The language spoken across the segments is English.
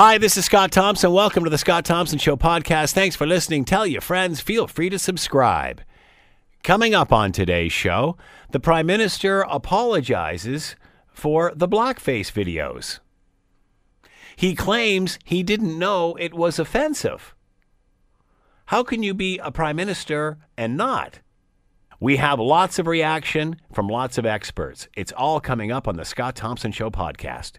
Hi, this is Scott Thompson. Welcome to the Scott Thompson Show podcast. Thanks for listening. Tell your friends. Feel free to subscribe. Coming up on today's show, the Prime Minister apologizes for the blackface videos. He claims he didn't know it was offensive. How can you be a Prime Minister and not? We have lots of reaction from lots of experts. It's all coming up on the Scott Thompson Show podcast.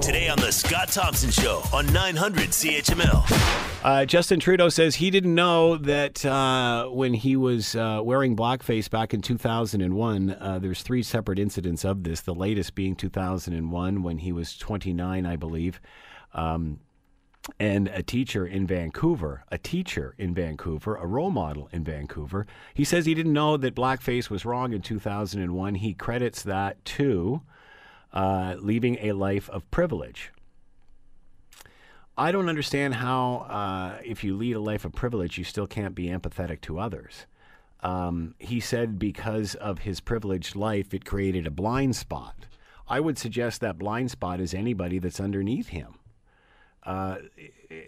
Today on the Scott Thompson Show on 900 CHML. Uh, Justin Trudeau says he didn't know that uh, when he was uh, wearing blackface back in 2001, uh, there's three separate incidents of this. The latest being 2001 when he was 29, I believe. Um, and a teacher in Vancouver, a teacher in Vancouver, a role model in Vancouver. He says he didn't know that blackface was wrong in 2001. He credits that to uh, leaving a life of privilege. I don't understand how, uh, if you lead a life of privilege, you still can't be empathetic to others. Um, he said because of his privileged life, it created a blind spot. I would suggest that blind spot is anybody that's underneath him. Uh,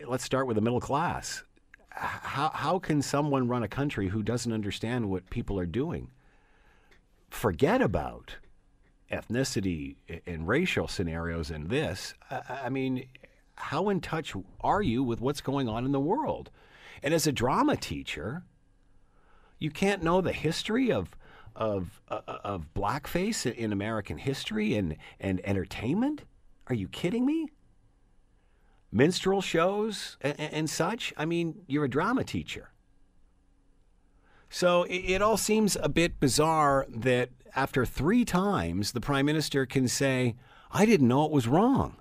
let's start with the middle class. How, how can someone run a country who doesn't understand what people are doing? Forget about ethnicity and racial scenarios in this. I mean, how in touch are you with what's going on in the world? And as a drama teacher, you can't know the history of of uh, of blackface in American history and and entertainment. Are you kidding me? Minstrel shows and, and such. I mean, you're a drama teacher. So it, it all seems a bit bizarre that after three times the prime minister can say, "I didn't know it was wrong."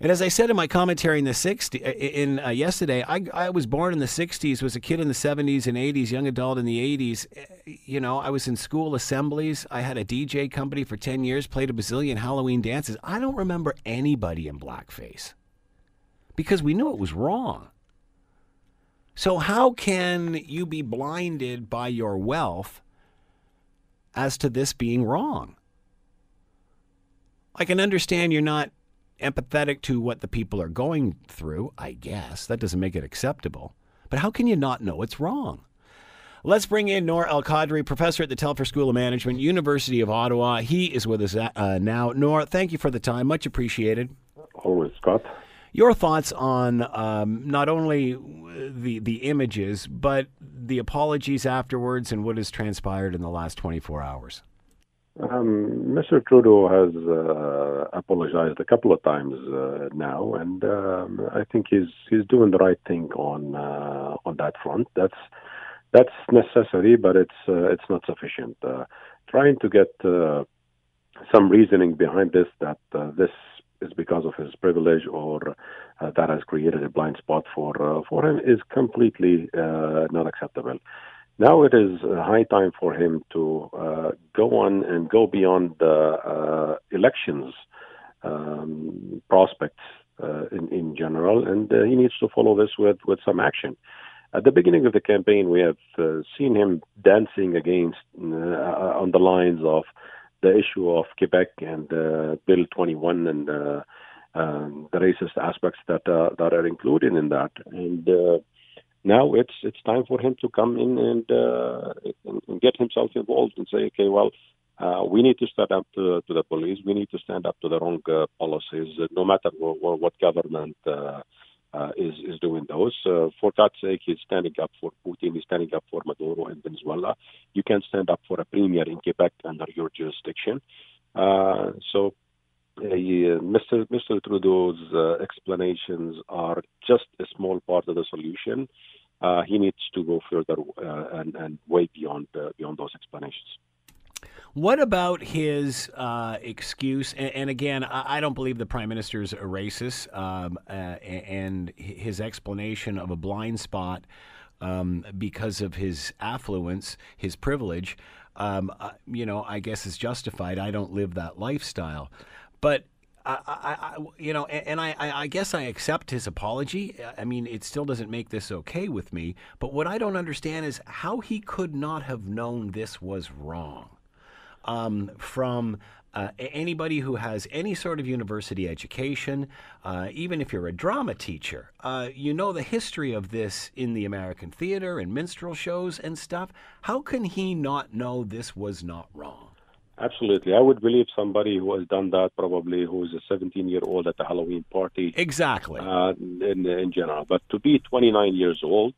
And as I said in my commentary in the 60s, in uh, yesterday, I, I was born in the 60s, was a kid in the 70s and 80s, young adult in the 80s. You know, I was in school assemblies. I had a DJ company for 10 years, played a bazillion Halloween dances. I don't remember anybody in blackface because we knew it was wrong. So, how can you be blinded by your wealth as to this being wrong? I can understand you're not empathetic to what the people are going through, I guess. That doesn't make it acceptable. But how can you not know it's wrong? Let's bring in Nour El Kadri, professor at the Telfer School of Management, University of Ottawa. He is with us uh, now. Nour, thank you for the time. Much appreciated. Always, Scott. Your thoughts on um, not only the the images, but the apologies afterwards and what has transpired in the last 24 hours? Um, Mr. Trudeau has uh, apologized a couple of times uh, now, and um, I think he's he's doing the right thing on uh, on that front. That's that's necessary, but it's uh, it's not sufficient. Uh, trying to get uh, some reasoning behind this that this is because of his privilege or that has created a blind spot for for him is completely not acceptable. Now it is high time for him to uh, go on and go beyond the uh, elections um, prospects uh, in, in general, and uh, he needs to follow this with, with some action. At the beginning of the campaign, we have uh, seen him dancing against uh, on the lines of the issue of Quebec and Bill 21 and um, the racist aspects that that are included in that, and now it's it's time for him to come in and, uh, and get himself involved and say, okay, well, uh, we need to stand up to, to, the police. We need to stand up to the wrong uh, policies, uh, no matter what, what government uh, uh, is is doing those. for God's sake, he's standing up for Putin. He's standing up for Maduro in Venezuela. You can stand up for a premier in Quebec under your jurisdiction. so. Mr. Mr. Trudeau's explanations are just a small part of the solution uh, he needs to go further uh, and, and way beyond uh, beyond those explanations. What about his uh, excuse? And, and again, I, I, don't believe the prime minister is a racist, um, uh, and his explanation of a blind spot um, because of his affluence, his privilege, um, uh, you know, I guess is justified. I don't live that lifestyle. But I, I, you know, and I, I guess I accept his apology. I mean, it still doesn't make this okay with me. But what I don't understand is how he could not have known this was wrong. Um, from uh, anybody who has any sort of university education, uh, even if you're a drama teacher, uh, you know the history of this in the American theater and minstrel shows and stuff. How can he not know this was not wrong? Absolutely. I would believe somebody who has done that probably who is a 17 year old at the Halloween party. Exactly. Uh, in, in general. But to be 29 years old,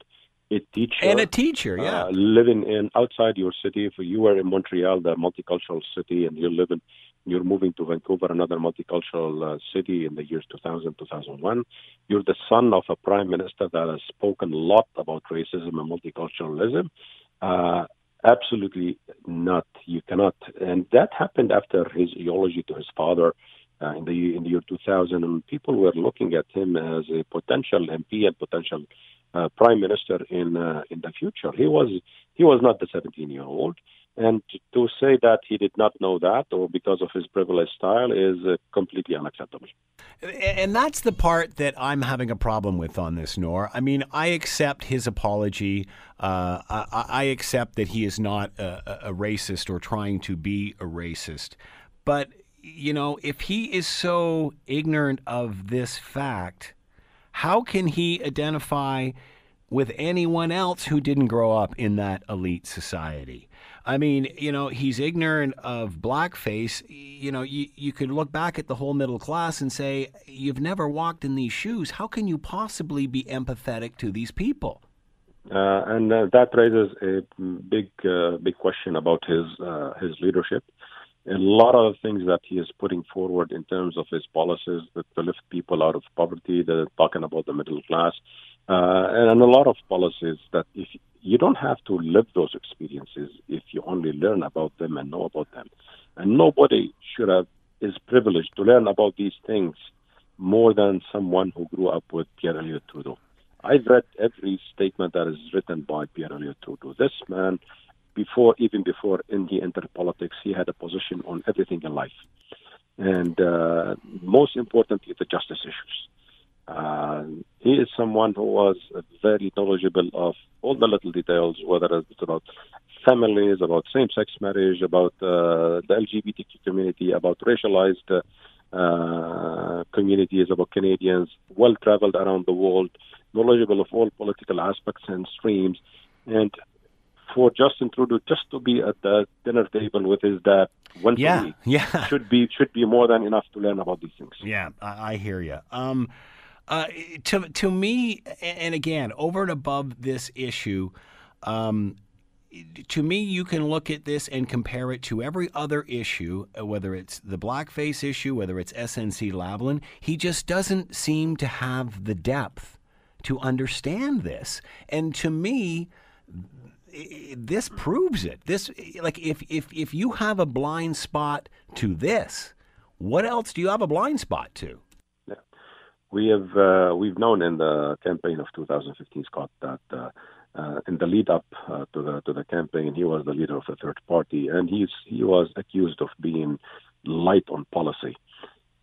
a teacher. And a teacher, yeah. Uh, living in outside your city. If you were in Montreal, the multicultural city, and you're living, you're moving to Vancouver, another multicultural uh, city in the years 2000, 2001. You're the son of a prime minister that has spoken a lot about racism and multiculturalism. Uh, absolutely not. You cannot. And that happened after his eulogy to his father uh, in the in the year 2000, and people were looking at him as a potential MP and potential uh, prime minister in uh, in the future. He was he was not the 17 year old, and to say that he did not know that or because of his privileged style is uh, completely unacceptable. And that's the part that I'm having a problem with on this, Nour. I mean, I accept his apology. Uh, I, I, accept that he is not a, a racist or trying to be a racist. But, you know, if he is so ignorant of this fact, how can he identify with anyone else who didn't grow up in that elite society? I mean, you know, he's ignorant of blackface. You know, you, you could look back at the whole middle class and say, you've never walked in these shoes. How can you possibly be empathetic to these people? Uh, and uh, that raises a big, uh, big question about his uh, his leadership a lot of things that he is putting forward in terms of his policies that to lift people out of poverty. They're talking about the middle class, uh, and a lot of policies that if you don't have to live those experiences if you only learn about them and know about them, and nobody should have is privileged to learn about these things more than someone who grew up with Pierre Elliott Trudeau. I've read every statement that is written by Pierre Elliott Trudeau. This man before, even before he entered politics, he had a position on everything in life. And uh, most importantly, the justice issues. Uh, he is someone who was very knowledgeable of all the little details, whether it's about families, about same-sex marriage, about uh, the LGBTQ community, about racialized uh, communities, about Canadians, well-traveled around the world, knowledgeable of all political aspects and streams, and for Justin Trudeau just to be at the dinner table with his dad once yeah, a week yeah. should be should be more than enough to learn about these things. Yeah, I, I hear you. Um, uh, to to me, and again, over and above this issue, um, to me, you can look at this and compare it to every other issue, uh, whether it's the blackface issue, whether it's SNC Lavalin. He just doesn't seem to have the depth to understand this. And to me, this proves it. This like if if if you have a blind spot to this, what else do you have a blind spot to? Yeah. We have uh, we've known in the campaign of 2015, Scott, that uh, uh, in the lead up uh, to the to the campaign, he was the leader of the third party, and he's he was accused of being light on policy.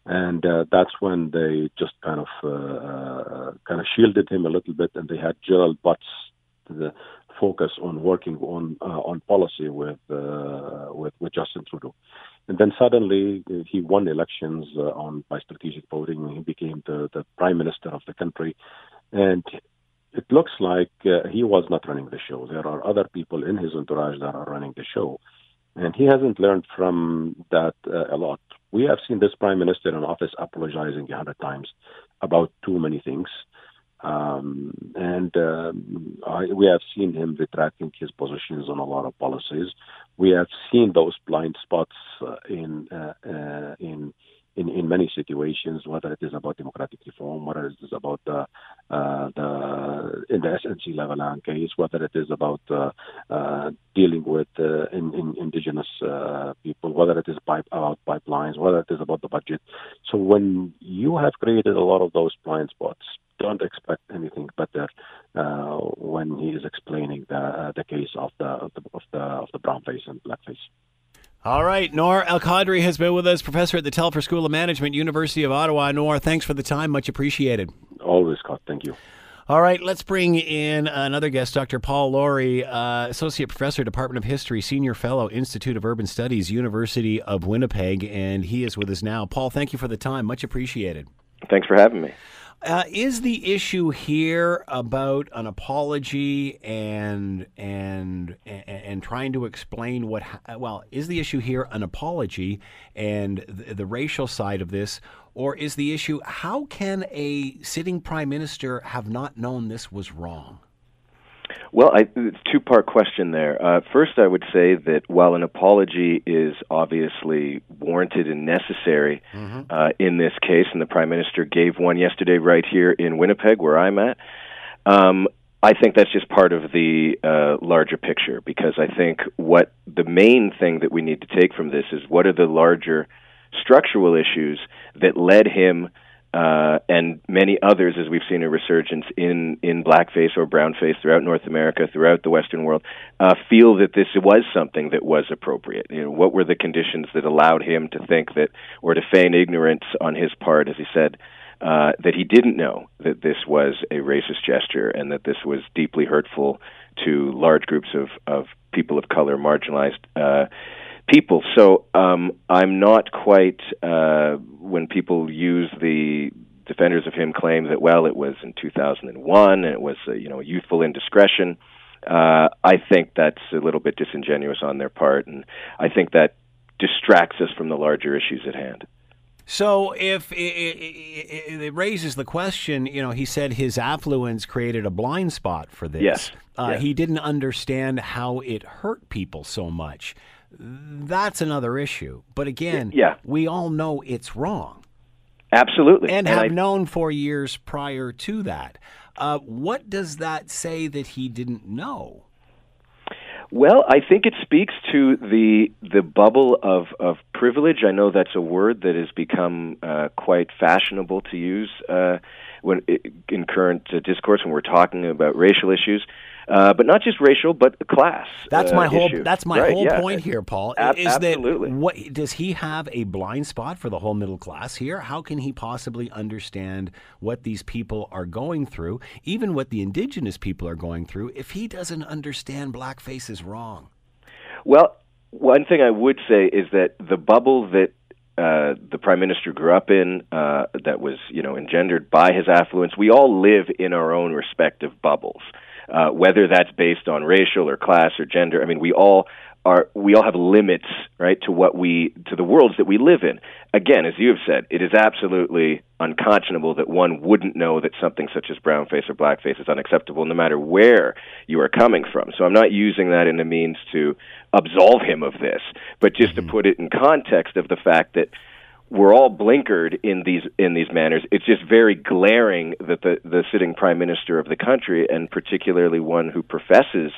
And uh, that's when they just kind of uh, uh, kind of shielded him a little bit, and they had Gerald Butts, the focus on working on uh, on policy with, uh, with with Justin Trudeau. And then suddenly uh, he won elections uh, on by strategic voting. He became the, the prime minister of the country, and it looks like uh, he was not running the show. There are other people in his entourage that are running the show, and he hasn't learned from that uh, a lot. We have seen this prime minister in office apologizing a hundred times about too many things. Um, and um, I, we have seen him retracting his positions on a lot of policies. We have seen those blind spots uh, in uh, uh, in in, in many situations, whether it is about democratic reform, whether it is about the, uh, the in the SNC Lavalin case, whether it is about uh, uh, dealing with uh, in, in indigenous uh, people, whether it is pipe, about pipelines, whether it is about the budget. So when you have created a lot of those blind spots, don't expect anything better uh, when he is explaining the the case of the of the of the, of the brown face and black face. All right, Nour El Kadri has been with us, professor at the Telfer School of Management, University of Ottawa. Nour, thanks for the time. Much appreciated. Always, Scott. Thank you. All right, let's bring in another guest, Dr. Paul Lawrie, uh, Associate Professor, Department of History, Senior Fellow, Institute of Urban Studies, University of Winnipeg, and he is with us now. Paul, thank you for the time. Much appreciated. Thanks for having me. Uh, is the issue here about an apology and and and, trying to explain what? Well, is the issue here an apology and the, the racial side of this, or is the issue how can a sitting prime minister have not known this was wrong? Well, I, it's a two part question there. Uh, first, I would say that while an apology is obviously warranted and necessary mm-hmm. uh, in this case, and the Prime Minister gave one yesterday right here in Winnipeg, where I'm at, um, I think that's just part of the uh, larger picture because I think what the main thing that we need to take from this is what are the larger structural issues that led him uh, and many others, as we've seen a resurgence in in blackface or brownface throughout North America, throughout the Western world, uh, feel that this was something that was appropriate. You know, what were the conditions that allowed him to think that, or to feign ignorance on his part, as he said, uh, that he didn't know that this was a racist gesture and that this was deeply hurtful to large groups of of people of color, marginalized. People. So um, I'm not quite uh, when people use the defenders of him claim that well it was in 2001 and it was uh, you know youthful indiscretion. Uh, I think that's a little bit disingenuous on their part, and I think that distracts us from the larger issues at hand. So, if it, it, it, raises the question, you know, he said his affluence created a blind spot for this. Yes. Uh, yes. He didn't understand how it hurt people so much that's another issue. But again, yeah. we all know it's wrong. Absolutely. And, and have I, known for years prior to that. Uh, what does that say that he didn't know? Well, I think it speaks to the the bubble of, of privilege. I know that's a word that has become uh, quite fashionable to use uh, when in current uh, discourse when we're talking about racial issues uh, but not just racial, but class. That's uh, my whole. Issue. That's my right, whole yeah. point here, Paul. Is absolutely. that what does he have a blind spot for the whole middle class here? How can he possibly understand what these people are going through, even what the indigenous people are going through, if he doesn't understand blackface is wrong? Well, one thing I would say is that the bubble that uh, the prime minister grew up in, uh, that was you know engendered by his affluence. We all live in our own respective bubbles uh, whether that's based on racial or class or gender. I mean, we all are we all have limits, right, to what we to the worlds that we live in. Again, as you have said, it is absolutely unconscionable that one wouldn't know that something such as brownface or blackface is unacceptable, no matter where you are coming from. So I'm not using that in a means to absolve him of this, but just mm-hmm. to put it in context of the fact that we're all blinkered in these in these manners. It's just very glaring that the the sitting prime minister of the country, and particularly one who professes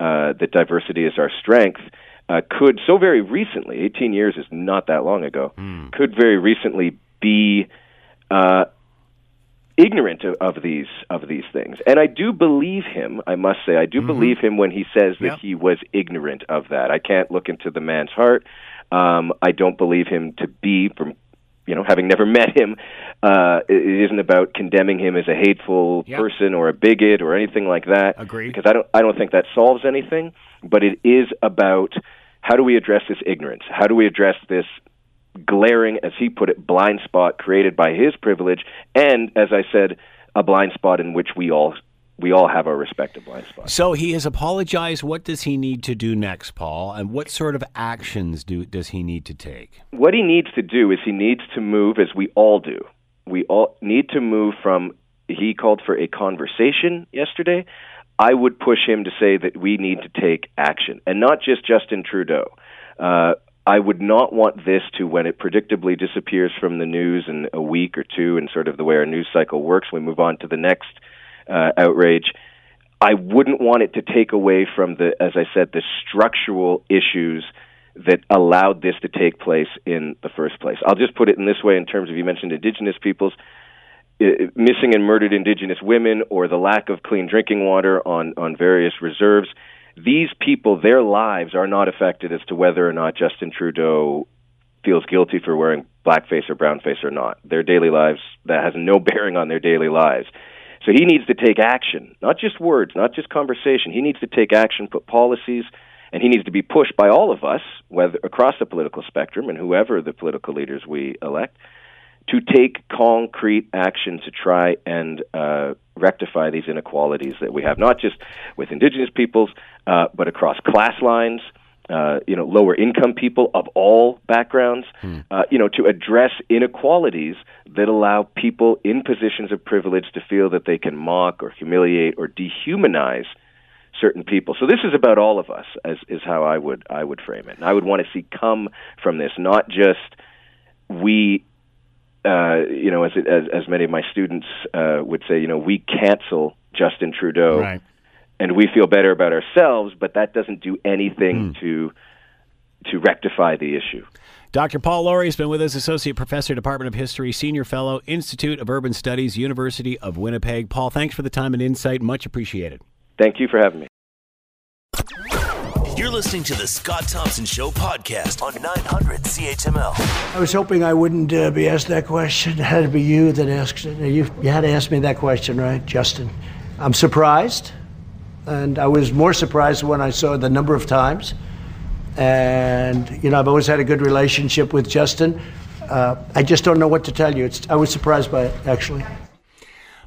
uh, that diversity is our strength, uh, could so very recently, 18 years is not that long ago, mm. could very recently be uh, ignorant of, of, these of these things. And I do believe him. I must say, I do mm-hmm. believe him when he says that yep. he was ignorant of that. I can't look into the man's heart. Um, I don't believe him to be from you know, having never met him, uh, it isn't about condemning him as a hateful yep. person or a bigot or anything like that. Agreed. Because I don't, I don't think that solves anything. But it is about how do we address this ignorance? How do we address this glaring, as he put it, blind spot created by his privilege, and as I said, a blind spot in which we all we all have our respective blind spots. So he has apologized. What does he need to do next, Paul? And what sort of actions do does he need to take? What he needs to do is he needs to move, as we all do. We all need to move from. He called for a conversation yesterday. I would push him to say that we need to take action, and not just Justin Trudeau. Uh, I would not want this to, when it predictably disappears from the news in a week or two, and sort of the way our news cycle works, we move on to the next uh, outrage. I wouldn't want it to take away from the, as I said, the structural issues that allowed this to take place in the first place. I'll just put it in this way in terms of you mentioned indigenous peoples. Missing and murdered indigenous women or the lack of clean drinking water on, on various reserves. These people, their lives are not affected as to whether or not Justin Trudeau feels guilty for wearing blackface or brownface or not. Their daily lives, that has no bearing on their daily lives. So he needs to take action, not just words, not just conversation. He needs to take action, put policies, and he needs to be pushed by all of us, whether across the political spectrum and whoever the political leaders we elect, to take concrete action to try and uh, rectify these inequalities that we have, not just with Indigenous peoples, uh, but across class lines. Uh, you know, lower income people of all backgrounds, hmm. uh, you know, to address inequalities that allow people in positions of privilege to feel that they can mock or humiliate or dehumanize certain people. So this is about all of us, as is how I would I would frame it. And I would want to see come from this, not just we uh, you know, as, it, as as many of my students uh, would say, you know, we cancel Justin Trudeau, right. And we feel better about ourselves, but that doesn't do anything mm. to to rectify the issue. Dr. Paul Lawrie has been with us, Associate Professor, Department of History, Senior Fellow, Institute of Urban Studies, University of Winnipeg. Paul, thanks for the time and insight. Much appreciated. Thank you for having me. You're listening to the Scott Thompson Show podcast on 900 CHML. I was hoping I wouldn't uh, be asked that question. It had to be you that asked it. You, you had to ask me that question, right, Justin? I'm surprised, and I was more surprised when I saw the number of times. And, you know, I've always had a good relationship with Justin. Uh, I just don't know what to tell you. It's, I was surprised by it, actually.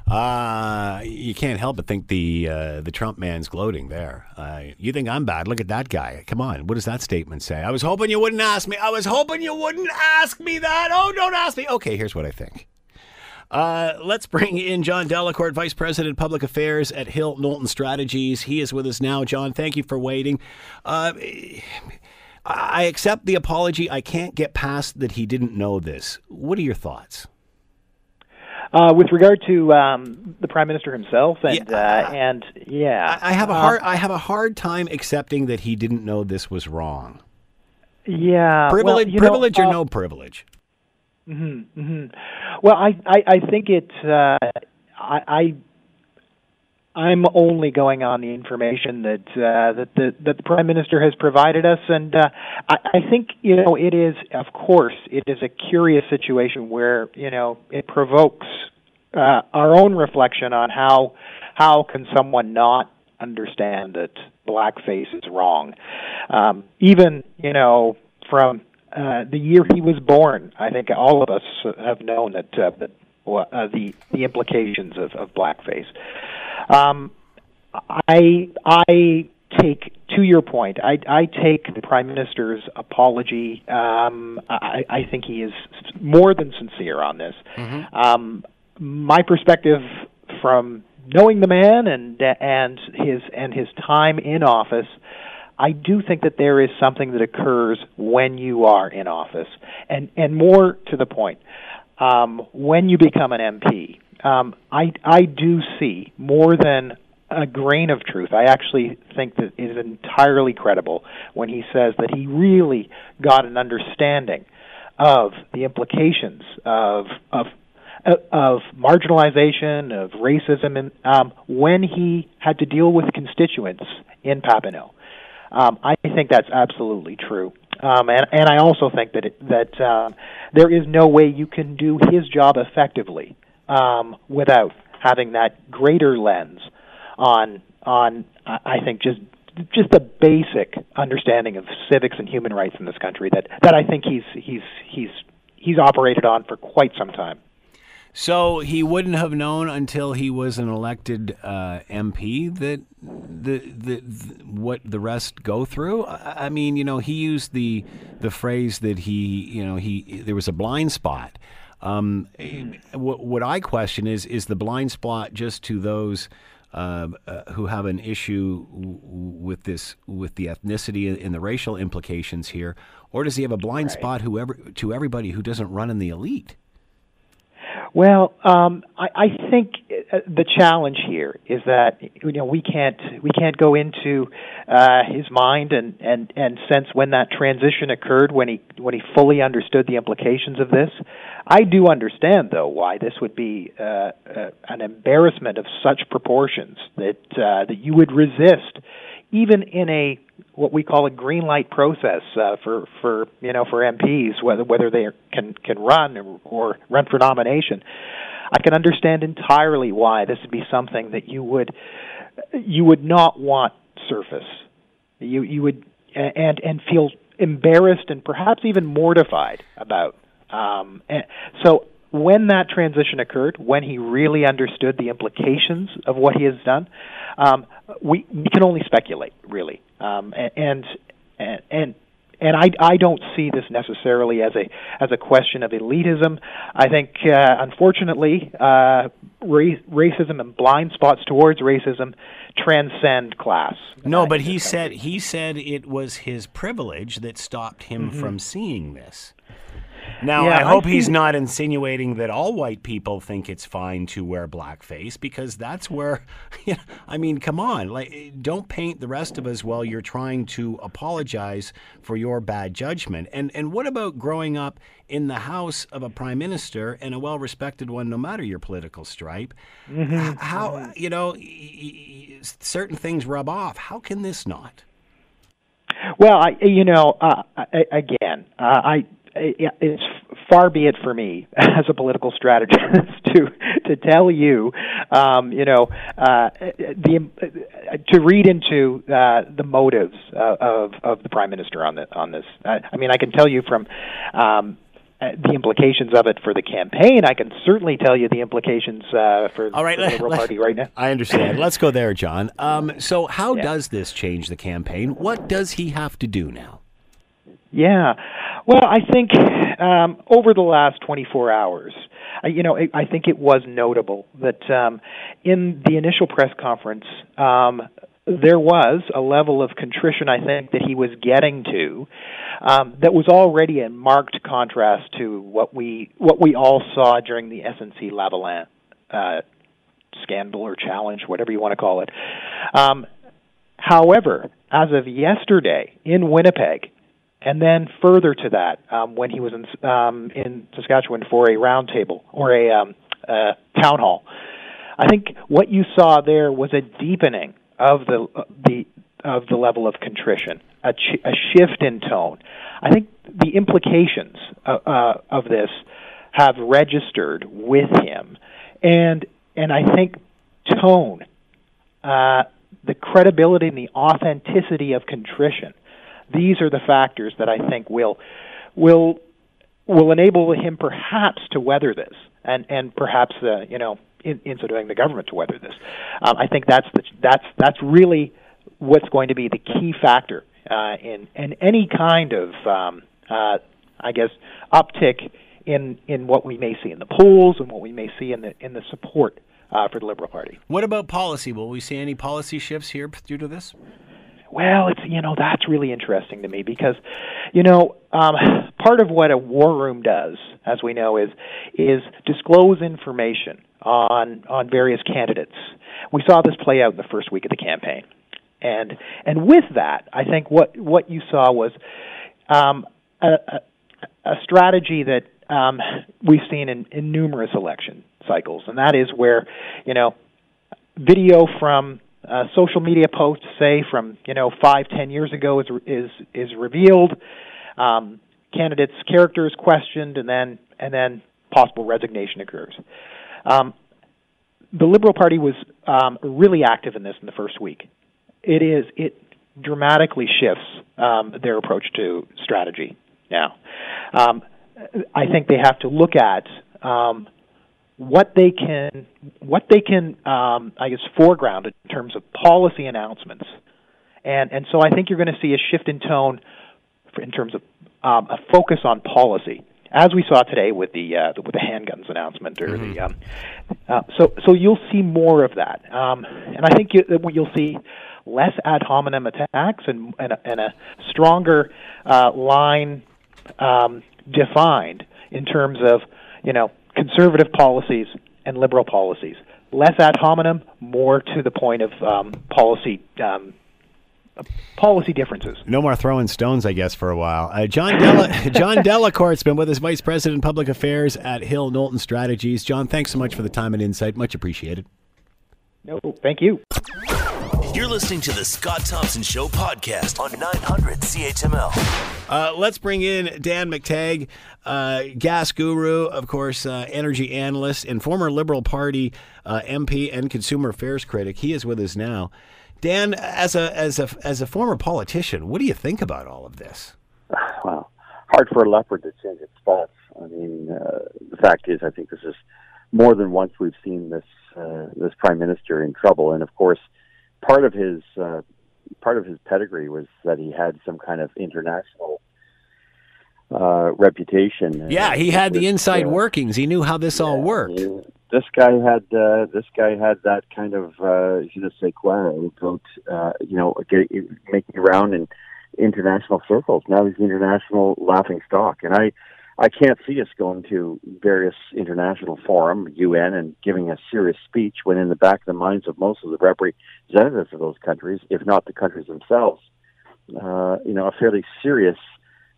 Uh, you can't help but think the uh, the Trump man's gloating there. Uh, you think I'm bad? Look at that guy. Come on. What does that statement say? I was hoping you wouldn't ask me. I was hoping you wouldn't ask me that. Oh, don't ask me. Okay, here's what I think. Uh, let's bring in John Delacourt, Vice President, Public Affairs at Hill Knowlton Strategies. He is with us now. John, thank you for waiting. Uh, I accept the apology. I can't get past that he didn't know this. What are your thoughts? Uh, with regard to um, the prime minister himself, and yeah. Uh, and yeah, I, I have a hard I have a hard time accepting that he didn't know this was wrong. Yeah, privilege, well, privilege know, or uh, no privilege. Mm-hmm, mm-hmm. Well, I, I I think it. Uh, I, I I'm only going on the information that uh, that the that the prime minister has provided us, and uh, I, I think you know it is, of course, it is a curious situation where you know it provokes uh, our own reflection on how how can someone not understand that blackface is wrong, um, even you know from uh, the year he was born. I think all of us have known that uh, that uh, the the implications of, of blackface. Um, I I take to your point. I I take the prime minister's apology. Um, I I think he is more than sincere on this. Mm-hmm. Um, my perspective from knowing the man and and his and his time in office. I do think that there is something that occurs when you are in office, and and more to the point, um, when you become an MP, um, I I do see more than a grain of truth. I actually think that it is entirely credible when he says that he really got an understanding of the implications of of of marginalization, of racism, and um, when he had to deal with constituents in Papineau. Um, I think that's absolutely true. Um, and, and I also think that it, that uh, there is no way you can do his job effectively um, without having that greater lens on on I think just just the basic understanding of civics and human rights in this country that that I think he's he's he's he's operated on for quite some time. So he wouldn't have known until he was an elected uh, MP that the, the, the what the rest go through. I, I mean, you know, he used the the phrase that he, you know, he there was a blind spot. Um, what, what I question is is the blind spot just to those uh, uh, who have an issue w- with this with the ethnicity and the racial implications here, or does he have a blind right. spot whoever to everybody who doesn't run in the elite? Well, um, I, I think uh, the challenge here is that you know we can't we can't go into uh, his mind and, and, and sense when that transition occurred when he when he fully understood the implications of this. I do understand though why this would be uh, uh, an embarrassment of such proportions that uh, that you would resist even in a what we call a green light process uh, for for you know for MPs whether whether they can can run or, or run for nomination. I can understand entirely why this would be something that you would you would not want surface. You you would and and feel embarrassed and perhaps even mortified about. Um, and so when that transition occurred, when he really understood the implications of what he has done, um, we we can only speculate, really. Um, and and and and I I don't see this necessarily as a as a question of elitism. I think, uh, unfortunately, uh, race, racism and blind spots towards racism transcend class. No, but he said he said it was his privilege that stopped him Mm-hmm. from seeing this. Now, Yeah, I hope I he's not insinuating that all white people think it's fine to wear blackface because that's where, you know, I mean, come on, like, don't paint the rest of us while you're trying to apologize for your bad judgment. And and what about growing up in the house of a prime minister and a well-respected one, no matter your political stripe? Mm-hmm. How you know certain things rub off? How can this not? Well, I you know uh, I, again uh, I. It's far be it for me as a political strategist to to tell you, um, you know, uh, the uh, to read into uh, the motives uh, of of the prime minister on the on this. I, mean, I can tell you from um, uh, the implications of it for the campaign. I can certainly tell you the implications uh, for, All right, for the Liberal Party right now. I understand. Let's go there, John. Um, so, how does this change the campaign? What does he have to do now? Yeah. Well, I think um, over the last 24 hours, I- you know, I I think it was notable that um, in the initial press conference, um, there was a level of contrition, I think, that he was getting to um, that was already in marked contrast to what we what we all saw during the SNC Lavalin uh, scandal or challenge, whatever you want to call it. Um, however, as of yesterday in Winnipeg, and then further to that, um, when he was in, um, in Saskatchewan for a roundtable or a um, town hall, I think what you saw there was a deepening of the the of the level of contrition, a, ch- a shift in tone. I think the implications uh, uh, of this have registered with him, and and I think tone, uh, the credibility and the authenticity of contrition these are the factors that I think will will will enable him perhaps to weather this, and and perhaps uh, you know in, in so doing the government to weather this. Um, I think that's the that's that's really what's going to be the key factor uh, in in any kind of um, uh, I guess uptick in in what we may see in the polls and what we may see in the in the support uh, for the Liberal Party. What about policy? Will we see any policy shifts here due to this? Well, it's you know that's really interesting to me because, you know, um, part of what a war room does, as we know, is is disclose information on on various candidates. We saw this play out in the first week of the campaign, and and with that, I think what what you saw was um, a, a, a strategy that um, we've seen in, in numerous election cycles, and that is where you know video from uh, social media posts, say from you know five, ten years ago, is is is revealed. Um, candidates' characters questioned, and then and then possible resignation occurs. Um, the Liberal Party was um, really active in this in the first week. It is it dramatically shifts um, their approach to strategy now. Um, I think they have to look at um, what they can what they can um, I guess foreground in terms of policy announcements, and and so I think you're going to see a shift in tone in terms of um, a focus on policy, as we saw today with the uh, with the handguns announcement or the um, uh, so so you'll see more of that, um, and I think you, that you'll see less ad hominem attacks and and a, and a stronger uh, line um, defined in terms of you know conservative policies and liberal policies. Less ad hominem, more to the point of um, policy um, policy differences. No more throwing stones, I guess, for a while. Uh, John Della, John Delacourt's been with us, Vice President, Public Affairs at Hill Knowlton Strategies. John, thanks so much for the time and insight. Much appreciated. No, thank you. You're listening to the Scott Thompson Show podcast on 900 CHML. Uh, let's bring in Dan McTeague, uh, gas guru, of course, uh, energy analyst, and former Liberal Party uh, MP and consumer affairs critic. He is with us now. Dan, as a as a as a former politician, what do you think about all of this? Well, hard for a leopard to change its spots. I mean, uh, the fact is, I think this is more than once we've seen this uh, this prime minister in trouble, and of course, part of his uh, part of his pedigree was that he had some kind of international uh, reputation. Yeah, he had the inside uh, workings. He knew how this all worked. he- This guy had uh, this guy had that kind of uh, je ne sais quoi about uh, you know get, making around in international circles. Now he's international laughing stock, and I I can't see us going to various international forum, UN, and giving a serious speech when in the back of the minds of most of the representatives of those countries, if not the countries themselves, uh, you know, a fairly serious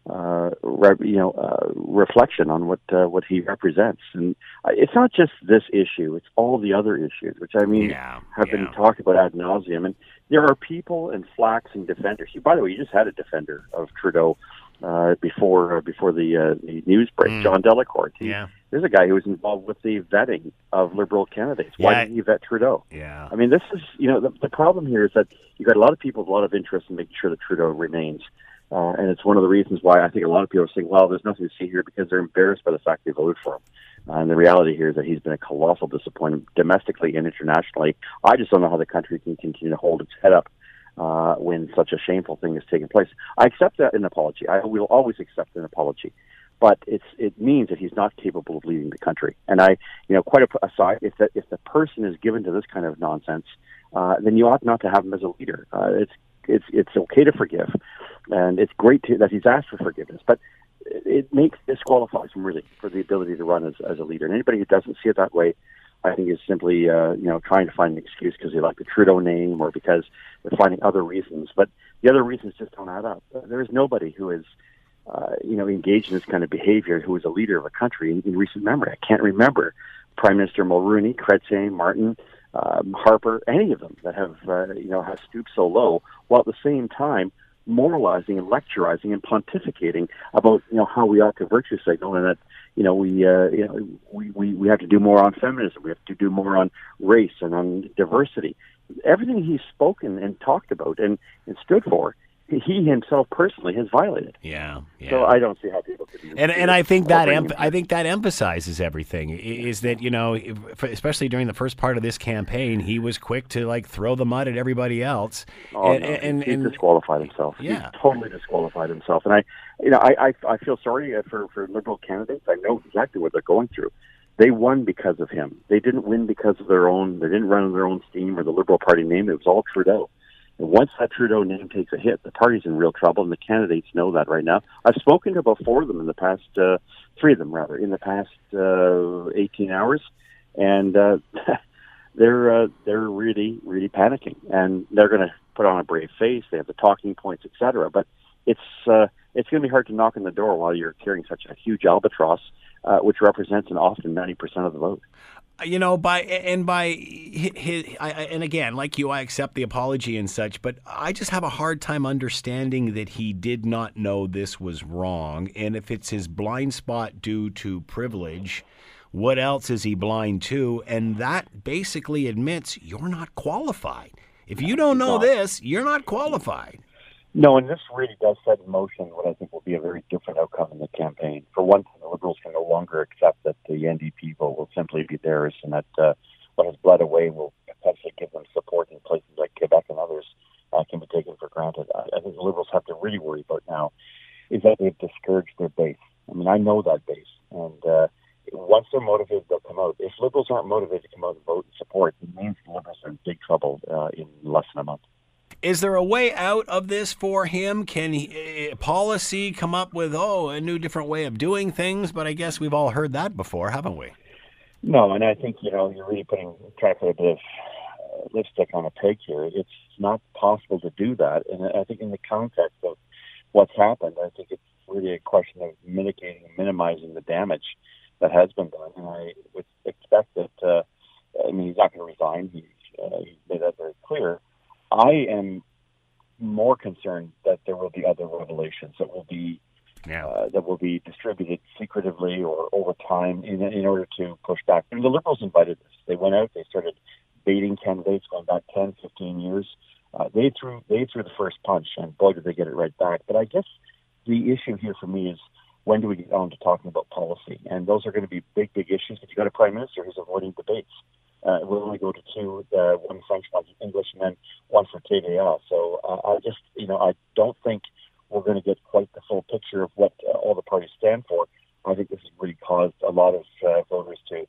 uh, re- you know, uh, reflection on what uh, what he represents. And it's not just this issue; it's all the other issues, which I mean Yeah, have yeah. been talked about ad nauseum. And there are people and flaxing defenders. By the way, you just had a defender of Trudeau uh, before uh, before the uh, the news break, Mm. John Delacourt. He, Yeah. there's a guy who was involved with the vetting of Liberal candidates. Why Yeah. didn't he vet Trudeau? Yeah. I mean, this is, you know, the, the problem here is that you got a lot of people with a lot of interest in making sure that Trudeau remains. Uh, and it's one of the reasons why I think a lot of people are saying, well, there's nothing to see here because they're embarrassed by the fact they voted for him. Uh, and the reality here is that he's been a colossal disappointment domestically and internationally. I just don't know how the country can continue to hold its head up uh, when such a shameful thing has taken place. I accept that an apology. I will always accept an apology. But it's it means that he's not capable of leading the country. And I, you know, quite aside, if the, if the person is given to this kind of nonsense, uh, then you ought not to have him as a leader. Uh, it's it's it's okay to forgive, and it's great to, that he's asked for forgiveness. But it it makes disqualifies him really for the ability to run as as a leader. And anybody who doesn't see it that way, I think is simply uh, you know trying to find an excuse because they like the Trudeau name or because they're finding other reasons. But the other reasons just don't add up. Uh, There is nobody who is uh, you know engaged in this kind of behavior who is a leader of a country in, in recent memory. I can't remember Prime Minister Mulroney, Chrétien, Martin, um, Harper, any of them that have uh, you know have stooped so low, while at the same time moralizing and lecturizing and pontificating about you know how we ought to virtue signal and that you know we uh, you know we, we we have to do more on feminism, we have to do more on race and on diversity. Everything he's spoken and talked about and, and stood for, he himself personally has violated. Yeah. Yeah. So I don't see how people could. and and I think that em- I think that emphasizes everything. Is that you know, especially during the first part of this campaign, he was quick to like throw the mud at everybody else. Oh, and, no, and, he's and- disqualified himself. Yeah. He's totally disqualified himself. And I, you know, I, I, I feel sorry uh, for for liberal candidates. I know exactly what they're going through. They won because of him. They didn't win because of their own. They didn't run on their own steam or the Liberal Party name. It was all Trudeau. And once that Trudeau name takes a hit, the party's in real trouble, and the candidates know that right now. I've spoken to about four of them in the past, uh, three of them rather, in the past uh, 18 hours, and uh, they're uh, they're really really panicking, and they're going to put on a brave face. They have the talking points, etc. But it's uh, it's going to be hard to knock on the door while you're carrying such a huge albatross, uh, which represents an often 90% of the vote. you know by and by his, I, I- and again like you i accept the apology and such but i just have a hard time understanding that he did not know this was wrong and if it's his blind spot due to privilege what else is he blind to? And that basically admits you're not qualified. If you don't know this you're not qualified No, and this really does set in motion what I think will be a very different outcome in the campaign. For one thing, the Liberals can no longer accept that the NDP vote will simply be theirs and that uh, what is bled away will potentially give them support in places like Quebec and others uh, can be taken for granted. I, I think the Liberals have to really worry about now is that they've discouraged their base. I mean, I know that base. And uh, once they're motivated, they'll come out. If Liberals aren't motivated to come out and vote and support, it means the Liberals are in big trouble uh, in less than a month. Is there a way out of this for him? Can he, uh, policy come up with oh a new different way of doing things? But I guess we've all heard that before, haven't we? No, and I think you know you're really putting trying to put a bit of uh, lipstick on a pig here. It's not possible to do that, and I think in the context of what's happened, I think it's really a question of mitigating minimizing the damage that has been done. And I would expect that. Uh, I mean, he's not going to resign. He's uh, he's made that very clear. I am more concerned that there will be other revelations that will be Yeah. uh, that will be distributed secretively or over time in, in order to push back. I mean, the Liberals invited this. They went out, they started baiting candidates going back 10, 15 years. Uh, they threw they threw the first punch, and boy, did they get it right back. But I guess the issue here for me is when do we get on to talking about policy? And those are going to be big, big issues. If you've got a prime minister who's avoiding debates, uh, we'll only go to two, uh, one French, one English, and then one for TVA. So uh, I just, you know, I don't think we're going to get quite the full picture of what uh, all the parties stand for. I think this has really caused a lot of uh, voters to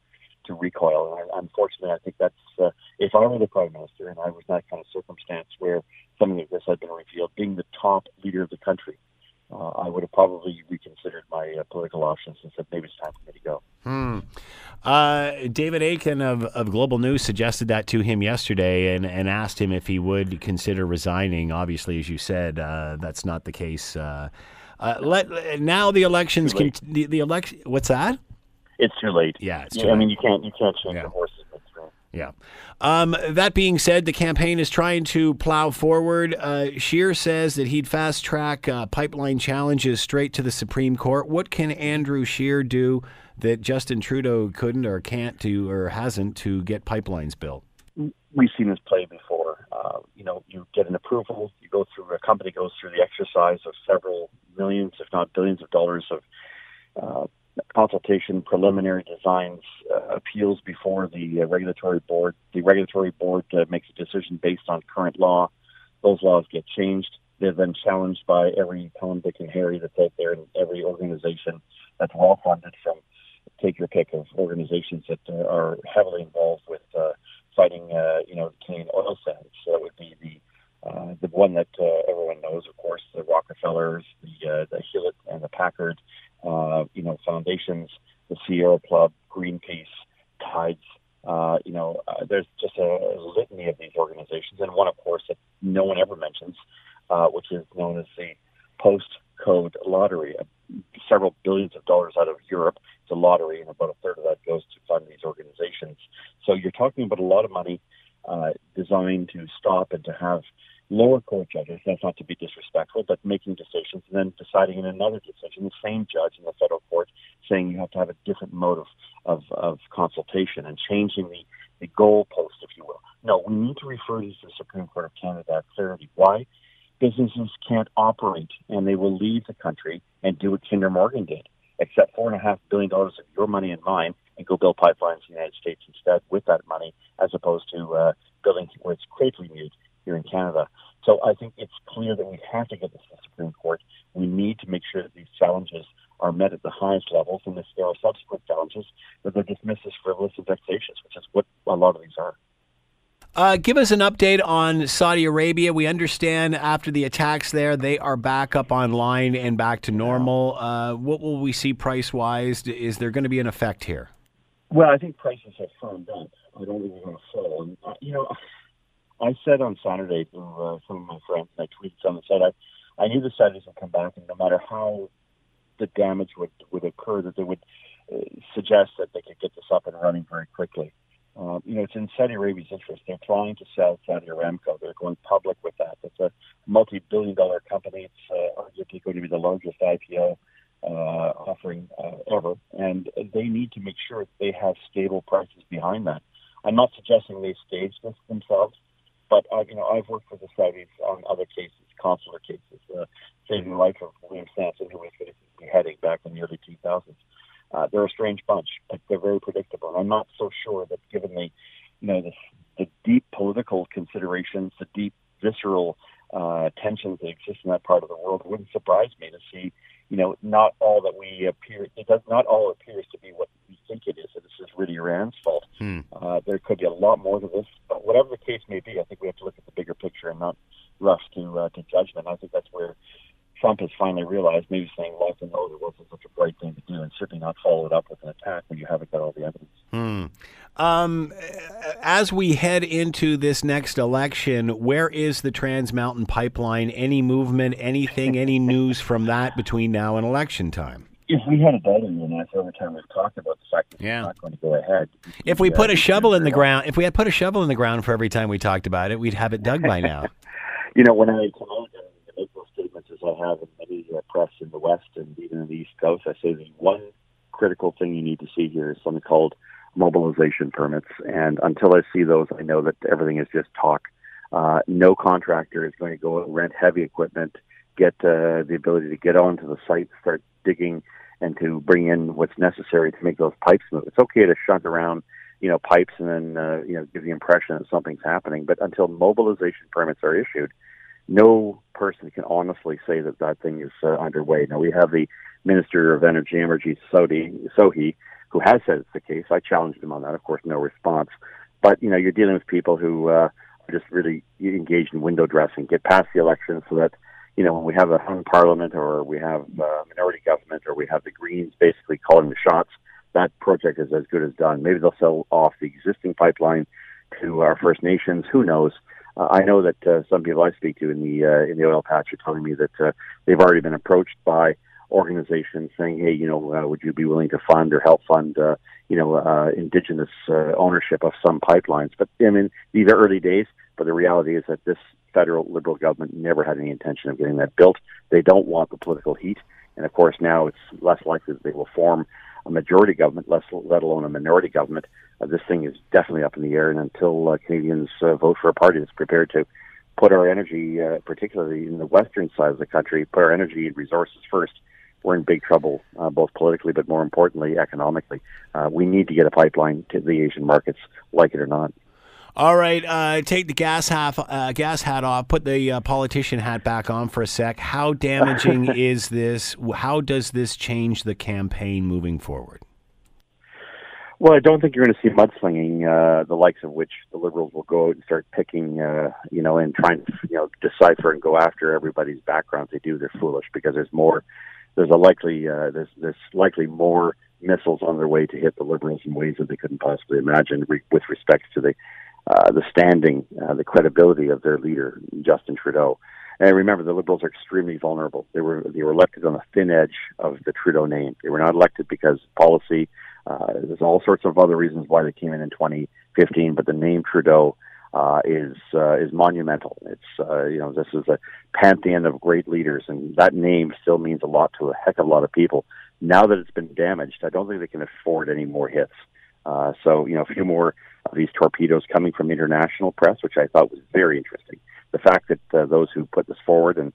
to recoil. And unfortunately, I think that's uh, if I were the prime minister and I was in that kind of circumstance where something like this had been revealed, being the top leader of the country, uh, I would have probably reconsidered my uh, political options and said maybe it's time for me to go. Hmm. Uh, David Akin of, of Global News suggested that to him yesterday and, and asked him if he would consider resigning. Obviously, as you said, uh, that's not the case. Uh, uh, let now the elections Too can the, the election. What's that? It's too late. Yeah, it's Yeah, too I mean, you can't you can't change Yeah. the midstream. Yeah. Um, that being said, the campaign is trying to plow forward. Uh, Scheer says that he'd fast track uh, pipeline challenges straight to the Supreme Court. What can Andrew Scheer do that Justin Trudeau couldn't or can't do or hasn't to get pipelines built? we've seen this play before. Uh, you know, you get an approval, you go through a company goes through the exercise of several millions, if not billions, of dollars of uh, consultation, preliminary designs, uh, appeals before the uh, regulatory board. The regulatory board uh, makes a decision based on current law. Those laws get changed. They're then challenged by every Tom, Dick, and Harry that's out there, and every organization that's well funded from take your pick of organizations that uh, are heavily involved with uh, fighting, uh, you know, the Canadian oil sands. So that would be the uh, the one that uh, everyone knows, of course, the Rockefellers, the uh, the Hewlett and the Packard, uh, you know, foundations, the Sierra Club, Greenpeace, Tides. Uh, you know, uh, there's just a, a litany of these organizations, and one, of course, that no one ever mentions, uh, which is known as the Post Code Lottery. Uh, several billions of dollars out of Europe. A lottery, and about a third of that goes to fund these organizations. So you're talking about a lot of money uh, designed to stop and to have lower court judges, that's not to be disrespectful, but making decisions and then deciding in another decision, the same judge in the federal court saying you have to have a different mode of, of, of consultation and changing the, the goalpost, if you will. No, we need to refer to the Supreme Court of Canada at clarity. Why? Businesses can't operate and they will leave the country and do what Kinder Morgan did, accept four and a half billion dollars of your money and mine and go build pipelines in the United States instead with that money, as opposed to uh, building where it's greatly needed here in Canada. So I think it's clear that we have to get this to the Supreme Court. We need to make sure that these challenges are met at the highest levels, and if there are subsequent challenges, that they're dismissed as frivolous and vexatious, which is what a lot of these are. Uh, give us an update on Saudi Arabia. We understand after the attacks there, they are back up online and back to normal. Uh, what will we see price wise? Is there going to be an effect here? Well, I think prices have firmed up. I don't think they're going to fall. And uh, you know, I said on Saturday to uh, some of my friends, and I tweeted some and said I, I knew the Saudis would come back, and no matter how the damage would would occur, that they would uh, suggest that they could get this up and running very quickly. Um, you know, it's in Saudi Arabia's interest. They're trying to sell Saudi Aramco. They're going public with that. It's a multi-billion-dollar company. It's uh, arguably going to be the largest IPO uh, offering uh, ever, and they need to make sure that they have stable prices behind that. I'm not suggesting they stage this themselves, but uh, you know I've worked with the Saudis on other cases, consular cases, uh, saving the life of William Sampson, who was facing beheading back in the early 2000s. Uh, they're a strange bunch, but they're very predictable. And I'm not so sure that given the, you know, the, the deep political considerations, the deep visceral uh, tensions that exist in that part of the world, it wouldn't surprise me to see, you know, not all that we appear, it does not all appears to be what we think it is. That this is really Iran's fault. Hmm. Uh, there could be a lot more to this, but whatever the case may be, I think we have to look at the bigger picture and not rush to uh, to judgment. I think that's where Trump has finally realized, maybe saying lots and loads, it wasn't such a bright thing to do, and certainly not follow it up with an attack when you haven't got all the evidence. Hmm. Um, as we head into this next election, where is the Trans Mountain Pipeline? Any movement, anything, any news from that between now and election time? If we had a dollar in that every time we've talked about the fact that Yeah. it's not going to go ahead. If we put a shovel in the ground, if we had put a shovel in the ground for every time we talked about it, we'd have it dug by now. you know, when I out and make those statements, as I have in many uh, press in the West and even in the East Coast, I say the one critical thing you need to see here is something called mobilization permits. And until I see those, I know that everything is just talk. Uh, no contractor is going to go and rent heavy equipment, get uh, the ability to get onto the site, start digging, and to bring in what's necessary to make those pipes move. It's okay to shunt around, you know, pipes and then uh, you know give the impression that something's happening, but until mobilization permits are issued, no person can honestly say that that thing is uh, underway. Now we have the Minister of Energy, Energy Sohi, Sohi, who has said it's the case. I challenged him on that. Of course, no response. But you know, you're dealing with people who uh, are just really engaged in window dressing. Get past the election so that you know when we have a hung parliament or we have a minority government or we have the Greens basically calling the shots, that project is as good as done. Maybe they'll sell off the existing pipeline to our First Nations. Who knows? Uh, I know that uh, some people I speak to in the uh, in the oil patch are telling me that uh, they've already been approached by organizations saying, "Hey, you know, uh, would you be willing to fund or help fund, uh, you know, uh, indigenous uh, ownership of some pipelines?" But I mean, these are early days. But the reality is that this federal liberal government never had any intention of getting that built. They don't want the political heat, and of course now it's less likely that they will form a majority government, less let alone a minority government. Uh, this thing is definitely up in the air, and until uh, Canadians uh, vote for a party that's prepared to put our energy, uh, particularly in the western side of the country, put our energy and resources first, we're in big trouble, uh, both politically, but more importantly, economically. Uh, we need to get a pipeline to the Asian markets, like it or not. All right, uh, take the gas hat, uh, gas hat off. Put the uh, politician hat back on for a sec. How damaging is this? How does this change the campaign moving forward? Well, I don't think you're going to see mudslinging, uh, the likes of which the Liberals will go out and start picking, uh, you know, and trying to, you know, decipher and go after everybody's backgrounds. They do. They're foolish because there's more there's a likely uh, there's there's likely more missiles on their way to hit the liberals in ways that they couldn't possibly imagine re- with respect to the uh, the standing, uh, the credibility of their leader Justin Trudeau. And remember, the Liberals are extremely vulnerable. They were they were elected on the thin edge of the Trudeau name. They were not elected because policy. Uh, there's all sorts of other reasons why they came in in 2015, but the name Trudeau uh, is uh, is monumental. It's uh, you know this is a pantheon of great leaders, and that name still means a lot to a heck of a lot of people. Now that it's been damaged, I don't think they can afford any more hits. Uh, so you know a few more of these torpedoes coming from international press, which I thought was very interesting. The fact that uh, those who put this forward and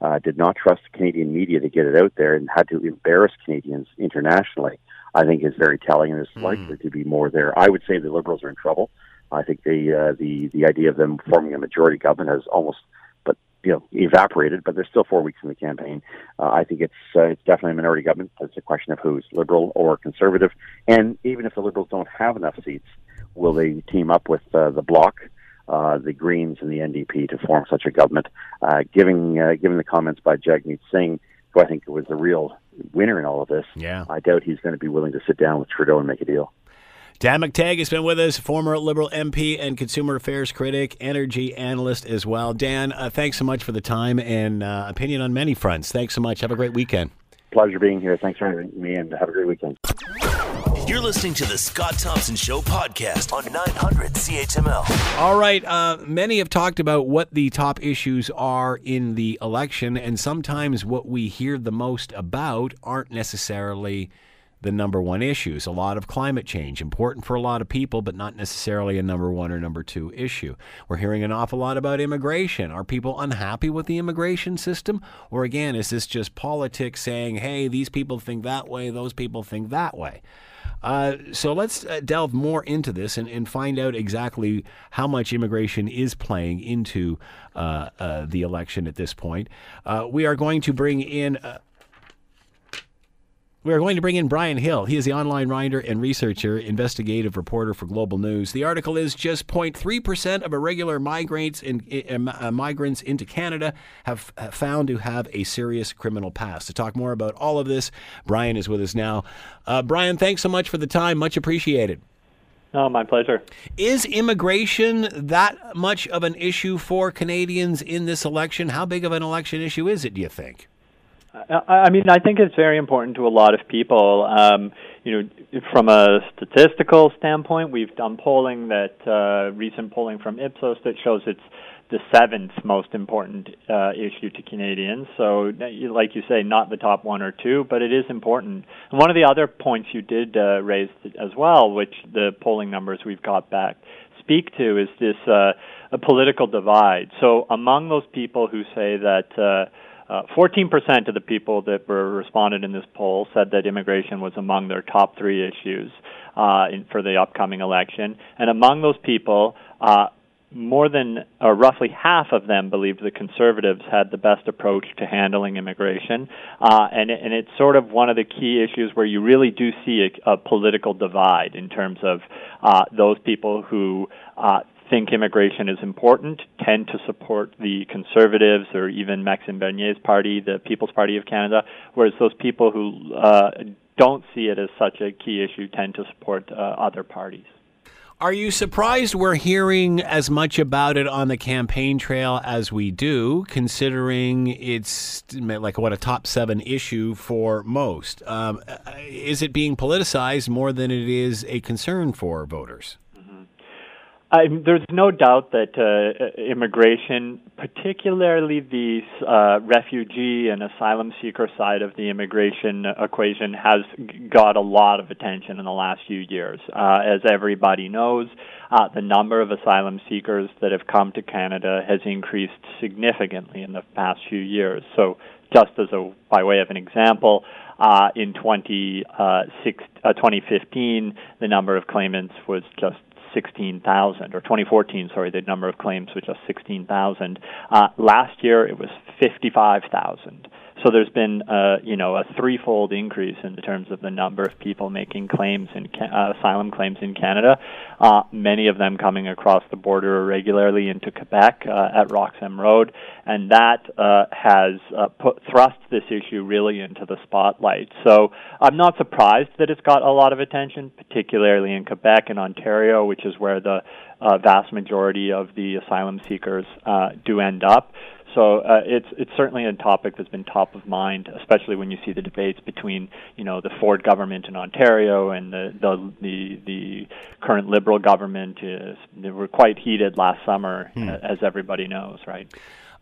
uh, did not trust the Canadian media to get it out there and had to embarrass Canadians internationally, I think is very telling, and there's mm. likely to be more there. I would say the Liberals are in trouble. I think the uh, the the idea of them forming a majority government has almost, you know, evaporated. But there's still four weeks in the campaign. Uh, I think it's uh, it's definitely a minority government. It's a question of who's liberal or conservative. And even if the liberals don't have enough seats, will they team up with uh, the bloc? Uh, the Greens and the NDP to form such a government. Uh, giving uh, given the comments by Jagmeet Singh, who I think was the real winner in all of this, yeah. I doubt he's going to be willing to sit down with Trudeau and make a deal. Dan McTeague has been with us, former Liberal MP and consumer affairs critic, energy analyst as well. Dan, uh, thanks so much for the time and uh, opinion on many fronts. Thanks so much. Have a great weekend. Pleasure being here. Thanks for having me, and have a great weekend. You're listening to the Scott Thompson Show podcast on 900 CHML. All right. Uh, many have talked about what the top issues are in the election, and sometimes what we hear the most about aren't necessarily the number one issues. A lot of climate change, important for a lot of people, but not necessarily a number one or number two issue. We're hearing an awful lot about immigration. Are people unhappy with the immigration system? Or again, is this just politics saying, hey, these people think that way, those people think that way? Uh, so let's uh, delve more into this and, and, find out exactly how much immigration is playing into uh, uh the election at this point. Uh, we are going to bring in uh, we are going to bring in Brian Hill. He is the online writer and researcher, investigative reporter for Global News. The article is just 0.3% of irregular migrants, in, uh, migrants into Canada have, have found to have a serious criminal past. To talk more about all of this, Brian is with us now. Uh, Brian, thanks so much for the time. Much appreciated. Oh, my pleasure. Is immigration that much of an issue for Canadians in this election? How big of an election issue is it, do you think? I mean, I think it's very important to a lot of people. Um, you know, from a statistical standpoint, we've done polling that uh, recent polling from Ipsos that shows it's the seventh most important uh, issue to Canadians. So, like you say, not the top one or two, but it is important. And one of the other points you did uh, raise as well, which the polling numbers we've got back speak to, is this uh, a political divide. So, among those people who say that. Uh, uh, 14% of the people that were responded in this poll said that immigration was among their top three issues uh, in, for the upcoming election, and among those people, uh, more than or roughly half of them believed the conservatives had the best approach to handling immigration, uh, and and it's sort of one of the key issues where you really do see a, a political divide in terms of uh, those people who. Uh, think immigration is important tend to support the conservatives or even Maxime Bernier's party, the People's Party of Canada, whereas those people who uh, don't see it as such a key issue tend to support uh, other parties. Are you surprised we're hearing as much about it on the campaign trail as we do, considering it's like what a top seven issue for most? Um, is it being politicized more than it is a concern for voters? I, there's no doubt that uh, immigration, particularly the uh, refugee and asylum seeker side of the immigration equation, has got a lot of attention in the last few years. Uh, as everybody knows, uh, the number of asylum seekers that have come to Canada has increased significantly in the past few years. So, just as a by way of an example, uh, in 20, uh, six, uh, 2015, the number of claimants was just 16,000, or 2014, sorry, the number of claims was just 16,000. Uh, last year it was 55,000. So there's been, uh, you know, a threefold increase in terms of the number of people making claims in uh, asylum claims in Canada. Uh, many of them coming across the border irregularly into Quebec uh, at Roxham Road, and that uh, has uh, put thrust this issue really into the spotlight. So I'm not surprised that it's got a lot of attention, particularly in Quebec and Ontario, which is where the vast majority of the asylum seekers uh, do end up. So uh, it's it's certainly a topic that's been top of mind, especially when you see the debates between you know the Ford government in Ontario and the the the, the current Liberal government. Is, they were quite heated last summer, hmm. as everybody knows, right?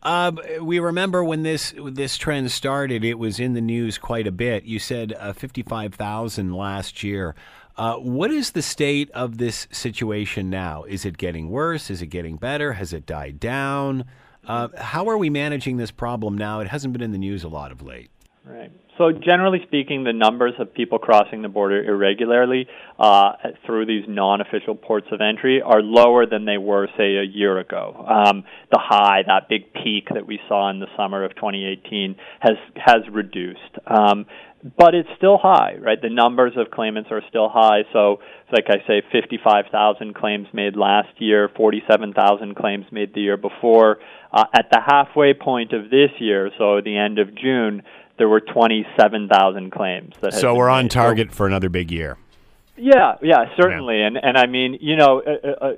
Uh, we remember when this this trend started; it was in the news quite a bit. You said uh, fifty-five thousand last year. Uh, what is the state of this situation now? Is it getting worse? Is it getting better? Has it died down? Uh, how are we managing this problem now? It hasn't been in the news a lot of late. Right. So, generally speaking, the numbers of people crossing the border irregularly uh, through these non-official ports of entry are lower than they were, say, a year ago. Um, the high, that big peak that we saw in the summer of 2018, has has reduced. Um, but it's still high, right? The numbers of claimants are still high. So, like I say, 55,000 claims made last year, 47,000 claims made the year before. Uh, at the halfway point of this year, so the end of June, there were 27,000 claims. That so we're on target so, for another big year. Yeah, yeah, certainly, yeah. and and I mean, you know, uh, uh, uh,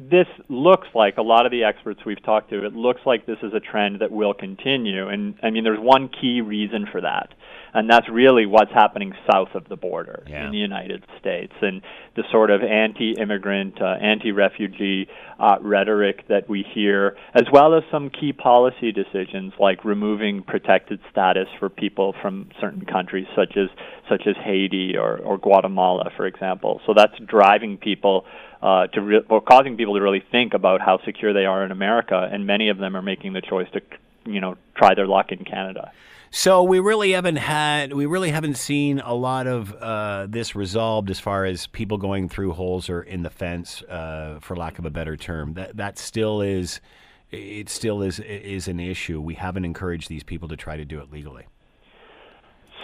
this looks like a lot of the experts we've talked to. It looks like this is a trend that will continue, and I mean, there's one key reason for that, and that's really what's happening south of the border yeah. in the United States, and the sort of anti-immigrant, uh, anti-refugee uh, rhetoric that we hear, as well as some key policy decisions like removing protected status for people from certain countries, such as such as Haiti or, or Guatemala, for example. So that's driving people uh, to re- or causing people to really think about how secure they are in America, and many of them are making the choice to, you know, try their luck in Canada. So we really haven't had, we really haven't seen a lot of uh, this resolved as far as people going through holes or in the fence, uh, for lack of a better term. That that still is, it still is is an issue. We haven't encouraged these people to try to do it legally.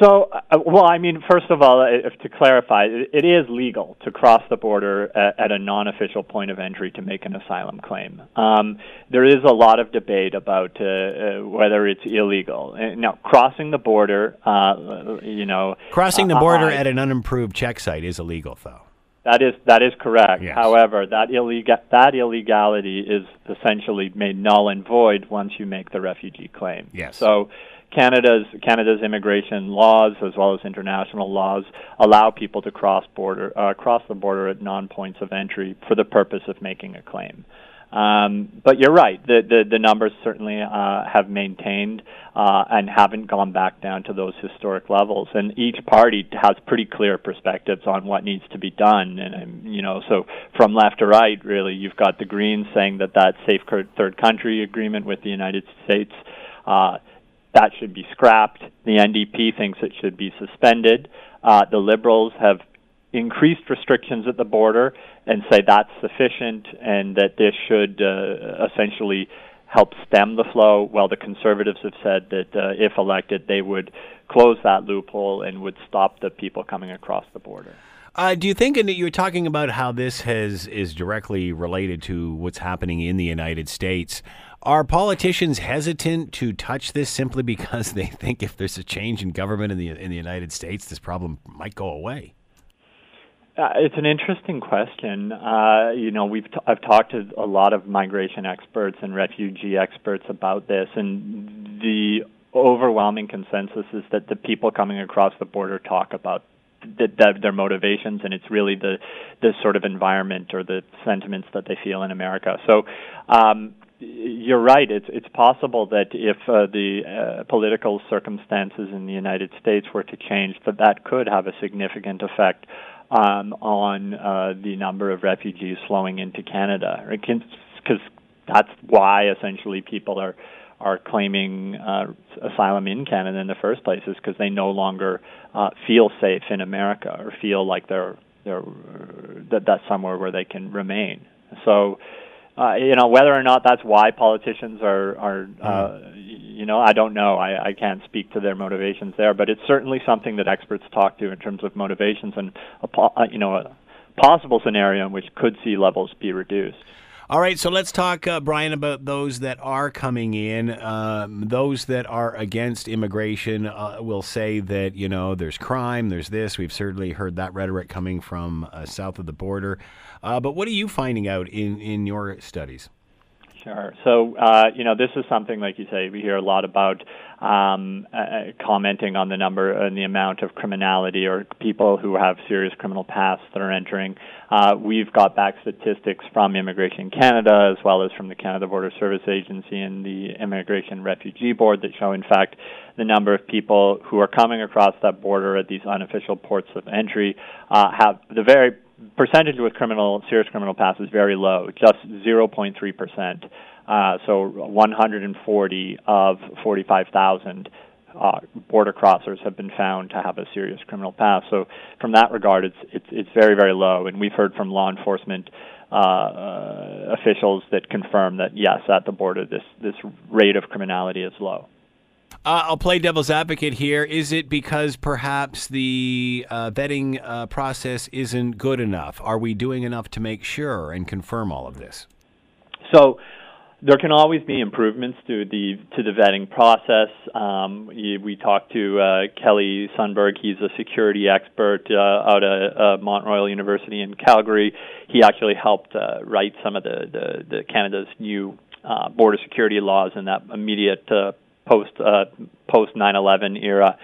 So, uh, well, I mean, first of all, if, to clarify, it, it is legal to cross the border at, at, a non-official point of entry to make an asylum claim. Um, there is a lot of debate about uh, uh, whether it's illegal. Uh, now, crossing the border, uh, you know, crossing the border at an unimproved check site is illegal, though. That is that is correct. Yes. However, that illegal that illegality is essentially made null and void once you make the refugee claim. Yes. So Canada's Canada's immigration laws, as well as international laws, allow people to cross border uh, cross the border at non points of entry for the purpose of making a claim. Um, but you're right. The the, the numbers certainly uh, have maintained uh, and haven't gone back down to those historic levels. And each party has pretty clear perspectives on what needs to be done. And you know, so from left to right, really, you've got the Greens saying that that safe third country agreement with the United States. Uh, that should be scrapped. The NDP thinks it should be suspended. Uh, the Liberals have increased restrictions at the border and say that's sufficient and that this should uh, essentially help stem the flow, while the conservatives have said that uh, if elected, they would close that loophole and would stop the people coming across the border. Uh, do you think, and you were talking about how this has is directly related to what's happening in the United States? Are politicians hesitant to touch this simply because they think if there's a change in government in the in the United States, this problem might go away? Uh, it's an interesting question. Uh, you know, we've t- I've talked to a lot of migration experts and refugee experts about this, and the overwhelming consensus is that the people coming across the border talk about the, the, their motivations, and it's really the the sort of environment or the sentiments that they feel in America. So. Um, you're right. It's it's possible that if uh, the uh, political circumstances in the United States were to change, that that could have a significant effect um, on uh, the number of refugees flowing into Canada, because that's why essentially people are are claiming uh, asylum in Canada in the first place is because they no longer uh, feel safe in America or feel like they're they're that that's somewhere where they can remain. So uh, you know whether or not that's why politicians are are uh, mm-hmm. you know I don't know I, I can't speak to their motivations there but it's certainly something that experts talk to in terms of motivations and a, uh, you know a possible scenario in which could sea levels be reduced. All right, so let's talk, uh, Brian, about those that are coming in. Um, those that are against immigration uh, will say that, you know, there's crime, there's this. We've certainly heard that rhetoric coming from uh, south of the border. Uh, but what are you finding out in, in your studies? Sure. So, uh, you know, this is something, like you say, we hear a lot about um, uh, commenting on the number and the amount of criminality or people who have serious criminal pasts that are entering. Uh, we've got back statistics from Immigration Canada as well as from the Canada Border Service Agency and the Immigration Refugee Board that show, in fact, the number of people who are coming across that border at these unofficial ports of entry uh, have the very percentage with criminal serious criminal past is very low, just 0.3 percent. Uh, so 140 of 45,000 uh, border crossers have been found to have a serious criminal past. So from that regard, it's it's it's very very low, and we've heard from law enforcement uh, uh, officials that confirm that yes, at the border, this this rate of criminality is low. Uh, I'll play devil's advocate here. Is it because perhaps the uh, vetting uh, process isn't good enough? Are we doing enough to make sure and confirm all of this? So, there can always be improvements to the to the vetting process. Um, we talked to uh, Kelly Sundberg; He's a security expert uh, out at uh, Royal University in Calgary. He actually helped uh, write some of the, the, the Canada's new uh, border security laws in that immediate uh, post uh, post 9/11 era.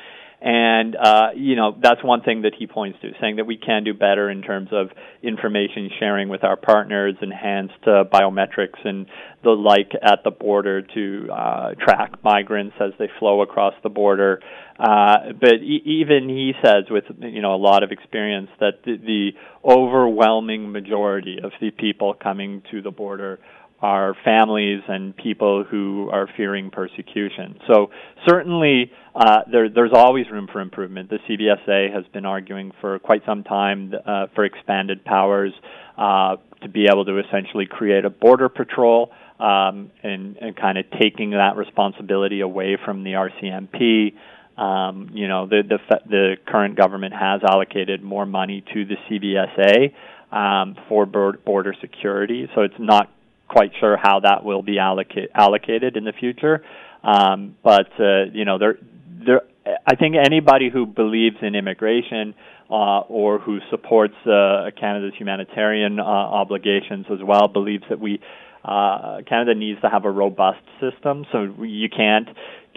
And uh, you know that's one thing that he points to, saying that we can do better in terms of information sharing with our partners, enhanced uh, biometrics and the like at the border to uh, track migrants as they flow across the border. Uh, but e- even he says, with you know a lot of experience, that the, the overwhelming majority of the people coming to the border are families and people who are fearing persecution. So certainly uh, there, there's always room for improvement. The CBSA has been arguing for quite some time uh, for expanded powers uh, to be able to essentially create a border patrol um, and, and kind of taking that responsibility away from the RCMP. Um, you know, the, the the current government has allocated more money to the CBSA um, for border security, so it's not quite sure how that will be allocate, allocated in the future. Um, but uh, you know, there, there, I think anybody who believes in immigration uh, or who supports uh, Canada's humanitarian uh, obligations as well believes that we uh, Canada needs to have a robust system. So you can't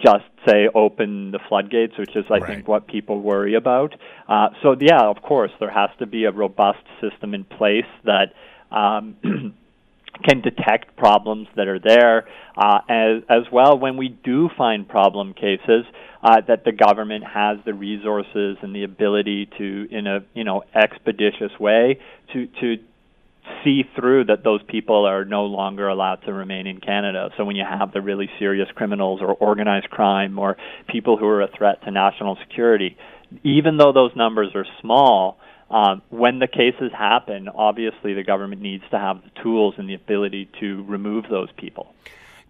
just say open the floodgates, which is I right. think what people worry about. Uh, so yeah, of course, there has to be a robust system in place that. Um, can detect problems that are there, uh, as, as well when we do find problem cases, uh, that the government has the resources and the ability to, in a you know expeditious way, to to see through that those people are no longer allowed to remain in Canada. So when you have the really serious criminals or organized crime or people who are a threat to national security, even though those numbers are small, um, when the cases happen, obviously the government needs to have the tools and the ability to remove those people.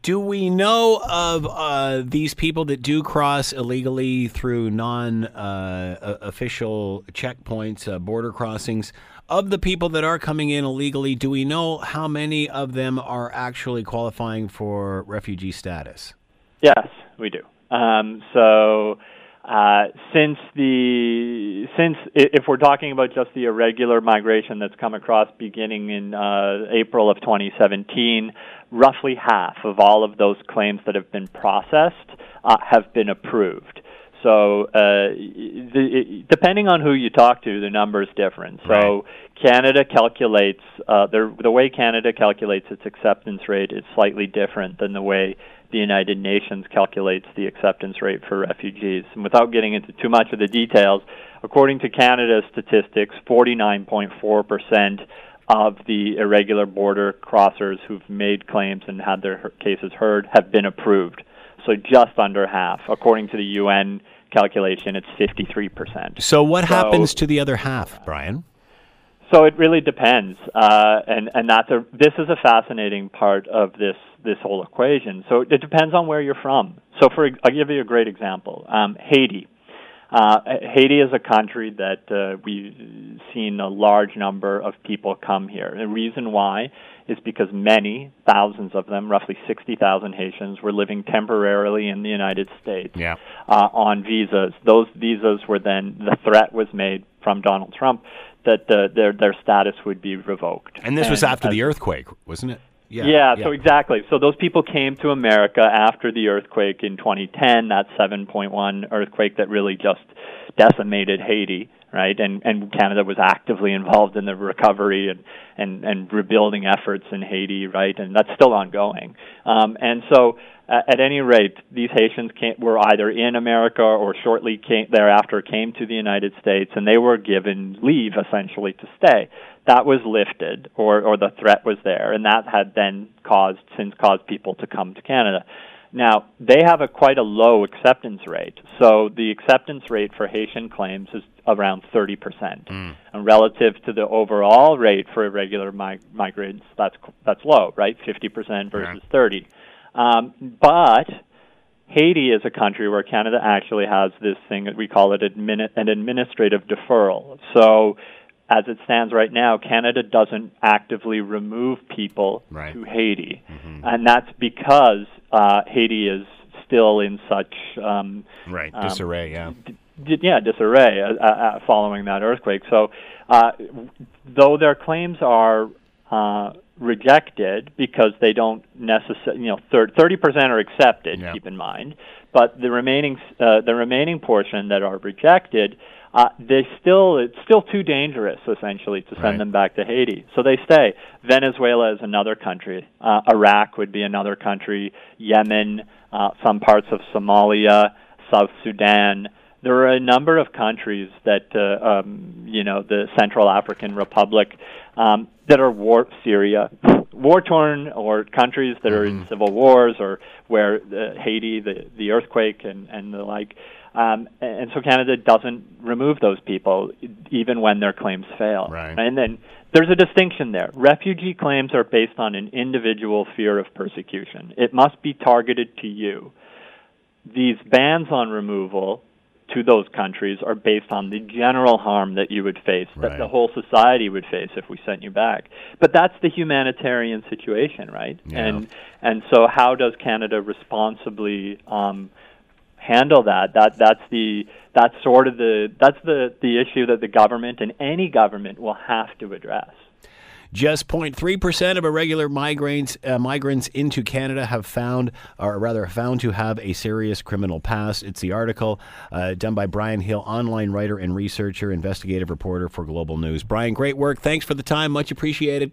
Do we know of uh, these people that do cross illegally through non uh, official checkpoints, uh, border crossings? Of the people that are coming in illegally, do we know how many of them are actually qualifying for refugee status? Yes, we do. Um, so uh, since the since if we're talking about just the irregular migration that's come across beginning in uh, April of 2017, roughly half of all of those claims that have been processed uh, have been approved. So, uh, the, depending on who you talk to, the number is different. So, right. Canada calculates uh, the the way Canada calculates its acceptance rate is slightly different than the way the United Nations calculates the acceptance rate for refugees. And without getting into too much of the details, according to Canada's statistics, 49.4% of the irregular border crossers who've made claims and had their cases heard have been approved. So just under half. According to the UN calculation, it's 53%. So what so, happens to the other half, Brian? So it really depends, uh, and and that's a this is a fascinating part of this this whole equation. So it depends on where you're from. So for I'll give you a great example. Um, Haiti. Uh, Haiti is a country that uh, we've seen a large number of people come here. The reason why is because many, thousands of them, roughly 60,000 Haitians, were living temporarily in the United States yeah. uh, on visas. Those visas were then, the threat was made from Donald Trump that uh, their their status would be revoked. And this and was after the earthquake, wasn't it? Yeah, yeah, yeah, so exactly. So those people came to America after the earthquake in 2010, that 7.1 earthquake that really just decimated Haiti, right? And and Canada was actively involved in the recovery and and and rebuilding efforts in Haiti, right? And that's still ongoing. Um, and so uh, at any rate, these Haitians came, were either in America or shortly came, thereafter came to the United States, and they were given leave essentially to stay. That was lifted, or or the threat was there, and that had then caused since caused people to come to Canada. Now they have a quite a low acceptance rate, so the acceptance rate for Haitian claims is around 30 percent, mm. and relative to the overall rate for irregular mig- migrants, that's that's low, right? 50 percent versus yeah. 30. Um, but Haiti is a country where Canada actually has this thing that we call it admin- an administrative deferral. So, as it stands right now, Canada doesn't actively remove people right. to Haiti, mm-hmm. and that's because uh, Haiti is still in such um, right um, disarray. Yeah. D- yeah, disarray uh, uh, following that earthquake. So, uh, though their claims are uh, rejected because they don't necessarily, you know, thirty percent are accepted. Yeah. Keep in mind, but the remaining uh, the remaining portion that are rejected, uh, they still it's still too dangerous essentially to send right. them back to Haiti, so they stay. Venezuela is another country. Uh, Iraq would be another country. Yemen, uh, some parts of Somalia, South Sudan there are a number of countries that uh, um, you know the Central African Republic um, that are war Syria war torn or countries that are mm-hmm. in civil wars or where the Haiti the the earthquake and and the like um, and so Canada doesn't remove those people even when their claims fail right. and then there's a distinction there refugee claims are based on an individual fear of persecution it must be targeted to you these bans on removal to those countries are based on the general harm that you would face, right. that the whole society would face if we sent you back. But that's the humanitarian situation, right? Yeah. And and so how does Canada responsibly um, handle that? That that's the that's sort of the that's the the issue that the government and any government will have to address. Just 0.3% of irregular migrants, uh, migrants into Canada have found, or rather found to have a serious criminal past. It's the article uh, done by Brian Hill, online writer and researcher, investigative reporter for Global News. Brian, great work. Thanks for the time. Much appreciated.